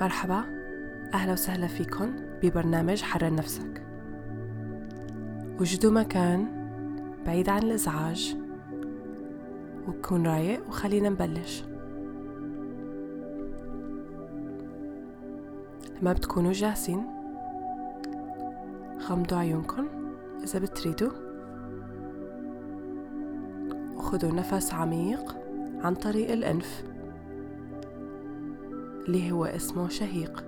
مرحبا. أهلا وسهلا فيكم ببرنامج حرر نفسك. وجدوا مكان بعيد عن الإزعاج. وكون رايق وخلينا نبلش. لما بتكونوا جاهزين غمضوا عيونكم إذا بتريدوا. وخذوا نفس عميق عن طريق الأنف. اللي هو اسمه شهيق.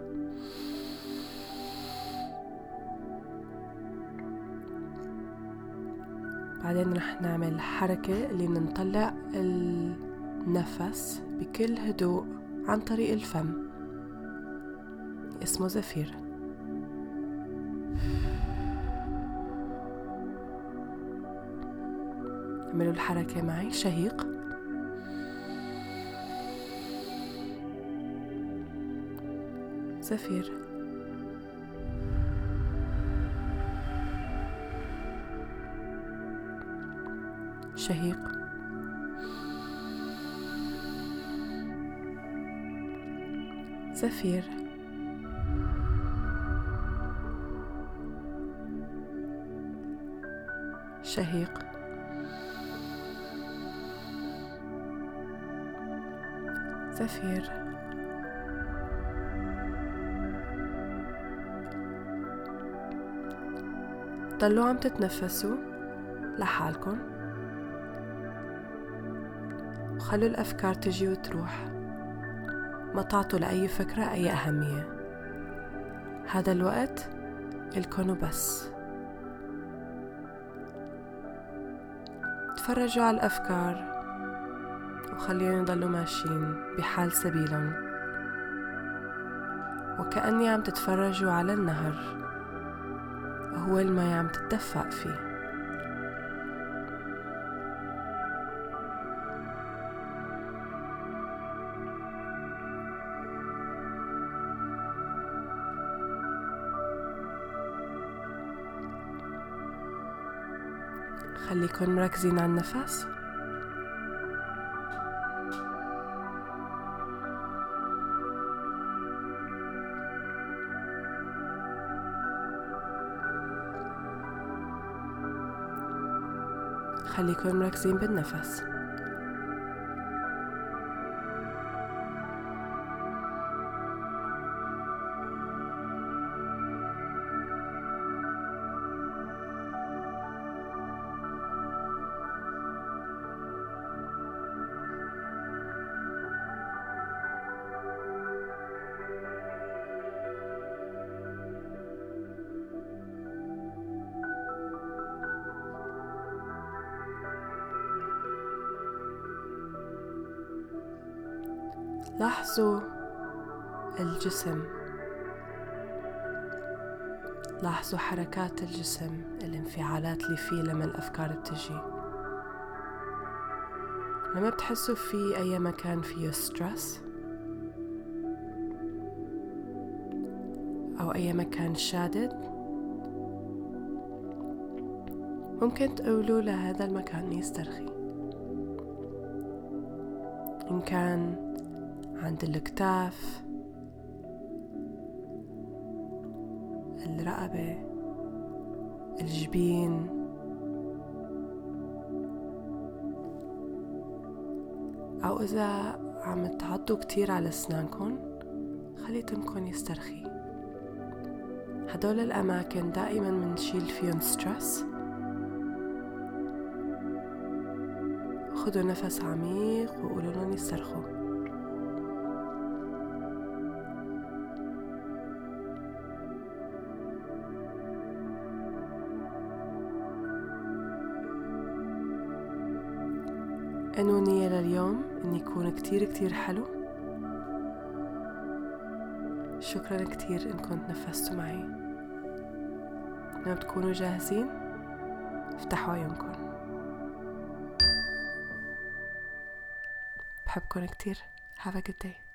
بعدين رح نعمل حركة اللي بنطلع النفس بكل هدوء عن طريق الفم. اسمه زفير. اعملوا الحركة معي شهيق. زفير شهيق. زفير شهيق. زفير ضلوا عم تتنفسوا لحالكم. وخلوا الأفكار تجي وتروح. ما تعطوا لأي فكرة أي أهمية. هذا الوقت الكونوا بس تفرجوا على الأفكار وخليهم يضلوا ماشيين بحال سبيلهم. وكأني عم تتفرجوا على النهر. وهو المي عم تتدفق فيه. خليكن مركزين على النفس. خليكن مركزين بالنفس. لاحظوا الجسم. لاحظوا حركات الجسم الانفعالات اللي فيه لما الأفكار بتجي. لما بتحسوا في أي مكان فيه ستريس أو أي مكان شادد ممكن تقولوا لهذا المكان يسترخي. إن كان عند الكتاف الرقبة الجبين. أو إذا عم تعضوا كتير على أسنانكم خلي تمكن يسترخي. هدول الأماكن دائما منشيل فيهم ستريس. خدوا نفس عميق وقولوا لهم يسترخوا. انو نية لليوم اني يكون كتير كتير حلو. شكرا كتير انكم تنفستوا معي. لما تكونوا جاهزين افتحوا عيونكم. بحبكم كتير. Have a good day.